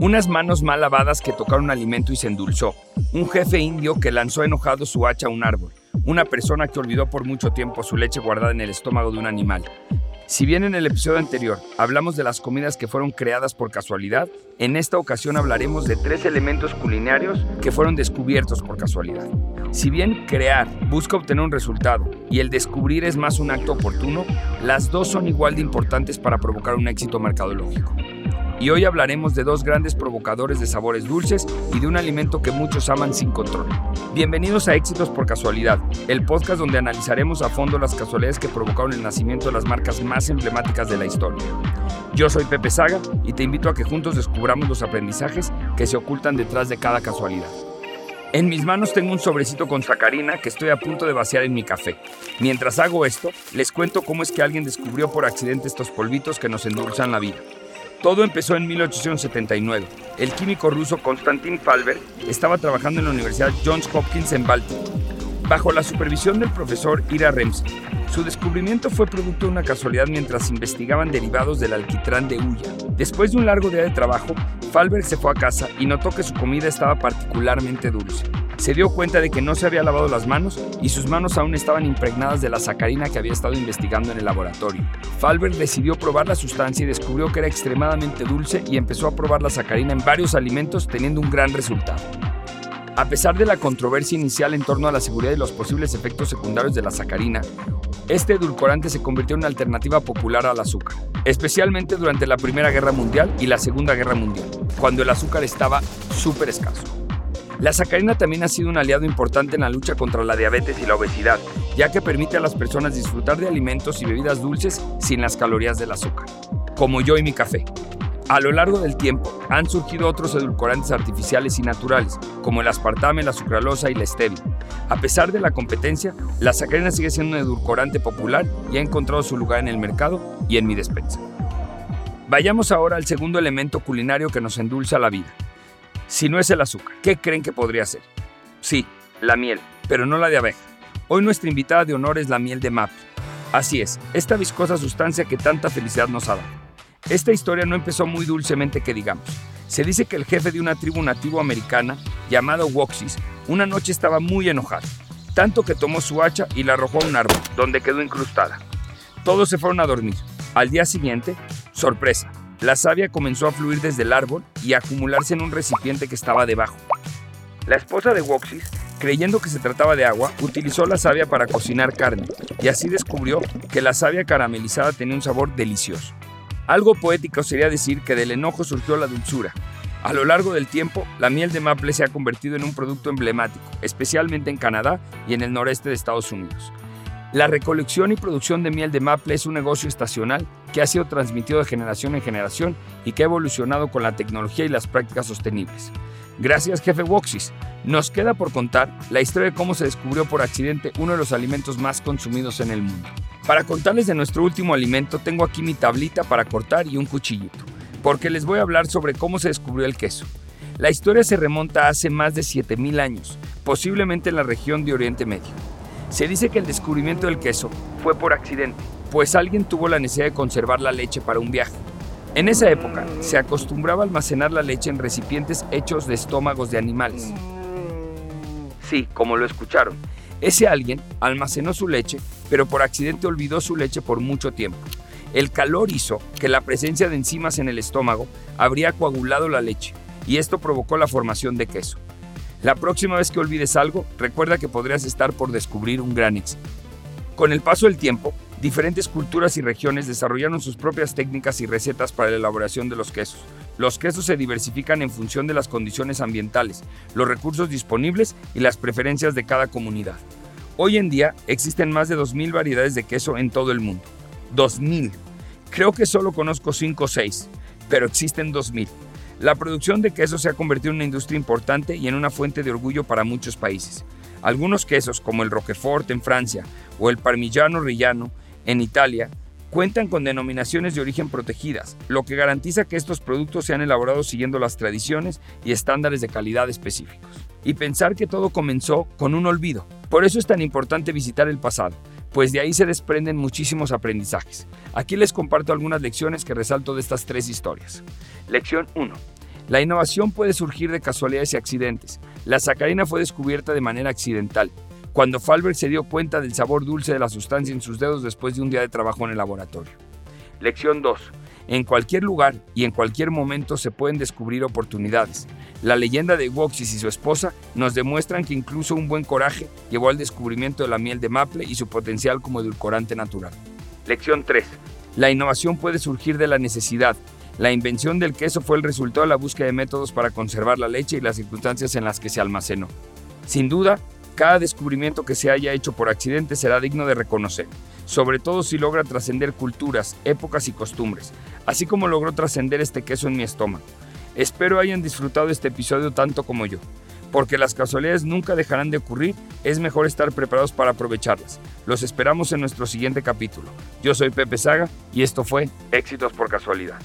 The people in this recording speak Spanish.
Unas manos mal lavadas que tocaron alimento y se endulzó. Un jefe indio que lanzó enojado su hacha a un árbol. Una persona que olvidó por mucho tiempo su leche guardada en el estómago de un animal. Si bien en el episodio anterior hablamos de las comidas que fueron creadas por casualidad, en esta ocasión hablaremos de tres elementos culinarios que fueron descubiertos por casualidad. Si bien crear busca obtener un resultado y el descubrir es más un acto oportuno, las dos son igual de importantes para provocar un éxito mercadológico y hoy hablaremos de dos grandes provocadores de sabores dulces y de un alimento que muchos aman sin control. Bienvenidos a Éxitos por Casualidad, el podcast donde analizaremos a fondo las casualidades que provocaron el nacimiento de las marcas más emblemáticas de la historia. Yo soy Pepe Saga y te invito a que juntos descubramos los aprendizajes que se ocultan detrás de cada casualidad. En mis manos tengo un sobrecito con sacarina que estoy a punto de vaciar en mi café. Mientras hago esto, les cuento cómo es que alguien descubrió por accidente estos polvitos que nos endulzan la vida. Todo empezó en 1879. El químico ruso Konstantin Falber estaba trabajando en la Universidad Johns Hopkins en Baltimore, bajo la supervisión del profesor Ira Remsen. Su descubrimiento fue producto de una casualidad mientras investigaban derivados del alquitrán de hulla. Después de un largo día de trabajo, Falber se fue a casa y notó que su comida estaba particularmente dulce se dio cuenta de que no se había lavado las manos y sus manos aún estaban impregnadas de la sacarina que había estado investigando en el laboratorio. Falber decidió probar la sustancia y descubrió que era extremadamente dulce y empezó a probar la sacarina en varios alimentos teniendo un gran resultado. A pesar de la controversia inicial en torno a la seguridad y los posibles efectos secundarios de la sacarina, este edulcorante se convirtió en una alternativa popular al azúcar, especialmente durante la Primera Guerra Mundial y la Segunda Guerra Mundial, cuando el azúcar estaba súper escaso. La sacarina también ha sido un aliado importante en la lucha contra la diabetes y la obesidad, ya que permite a las personas disfrutar de alimentos y bebidas dulces sin las calorías del azúcar, como yo y mi café. A lo largo del tiempo han surgido otros edulcorantes artificiales y naturales, como el aspartame, la sucralosa y la stevia. A pesar de la competencia, la sacarina sigue siendo un edulcorante popular y ha encontrado su lugar en el mercado y en mi despensa. Vayamos ahora al segundo elemento culinario que nos endulza la vida, si no es el azúcar, ¿qué creen que podría ser? Sí, la miel, pero no la de abeja. Hoy nuestra invitada de honor es la miel de maple. Así es, esta viscosa sustancia que tanta felicidad nos ha dado. Esta historia no empezó muy dulcemente que digamos. Se dice que el jefe de una tribu nativo americana, llamado Woxis, una noche estaba muy enojado, tanto que tomó su hacha y la arrojó a un árbol, donde quedó incrustada. Todos se fueron a dormir. Al día siguiente, sorpresa, la savia comenzó a fluir desde el árbol y a acumularse en un recipiente que estaba debajo. La esposa de Woxis, creyendo que se trataba de agua, utilizó la savia para cocinar carne y así descubrió que la savia caramelizada tenía un sabor delicioso. Algo poético sería decir que del enojo surgió la dulzura. A lo largo del tiempo, la miel de maple se ha convertido en un producto emblemático, especialmente en Canadá y en el noreste de Estados Unidos. La recolección y producción de miel de maple es un negocio estacional que ha sido transmitido de generación en generación y que ha evolucionado con la tecnología y las prácticas sostenibles. Gracias, jefe Woxis. Nos queda por contar la historia de cómo se descubrió por accidente uno de los alimentos más consumidos en el mundo. Para contarles de nuestro último alimento, tengo aquí mi tablita para cortar y un cuchillito, porque les voy a hablar sobre cómo se descubrió el queso. La historia se remonta hace más de 7000 años, posiblemente en la región de Oriente Medio. Se dice que el descubrimiento del queso fue por accidente, pues alguien tuvo la necesidad de conservar la leche para un viaje. En esa época se acostumbraba a almacenar la leche en recipientes hechos de estómagos de animales. Sí, como lo escucharon. Ese alguien almacenó su leche, pero por accidente olvidó su leche por mucho tiempo. El calor hizo que la presencia de enzimas en el estómago habría coagulado la leche, y esto provocó la formación de queso. La próxima vez que olvides algo, recuerda que podrías estar por descubrir un gran éxito. Con el paso del tiempo, diferentes culturas y regiones desarrollaron sus propias técnicas y recetas para la elaboración de los quesos. Los quesos se diversifican en función de las condiciones ambientales, los recursos disponibles y las preferencias de cada comunidad. Hoy en día existen más de 2.000 variedades de queso en todo el mundo. 2.000. Creo que solo conozco 5 o 6, pero existen 2.000. La producción de queso se ha convertido en una industria importante y en una fuente de orgullo para muchos países. Algunos quesos, como el Roquefort en Francia o el Parmigiano Reggiano en Italia, cuentan con denominaciones de origen protegidas, lo que garantiza que estos productos sean elaborados siguiendo las tradiciones y estándares de calidad específicos. Y pensar que todo comenzó con un olvido. Por eso es tan importante visitar el pasado, pues de ahí se desprenden muchísimos aprendizajes. Aquí les comparto algunas lecciones que resalto de estas tres historias. Lección 1. La innovación puede surgir de casualidades y accidentes. La sacarina fue descubierta de manera accidental, cuando Falber se dio cuenta del sabor dulce de la sustancia en sus dedos después de un día de trabajo en el laboratorio. Lección 2. En cualquier lugar y en cualquier momento se pueden descubrir oportunidades. La leyenda de Woxis y su esposa nos demuestran que incluso un buen coraje llevó al descubrimiento de la miel de maple y su potencial como edulcorante natural. Lección 3. La innovación puede surgir de la necesidad. La invención del queso fue el resultado de la búsqueda de métodos para conservar la leche y las circunstancias en las que se almacenó. Sin duda, cada descubrimiento que se haya hecho por accidente será digno de reconocer, sobre todo si logra trascender culturas, épocas y costumbres, así como logró trascender este queso en mi estómago. Espero hayan disfrutado este episodio tanto como yo. Porque las casualidades nunca dejarán de ocurrir, es mejor estar preparados para aprovecharlas. Los esperamos en nuestro siguiente capítulo. Yo soy Pepe Saga y esto fue Éxitos por Casualidad.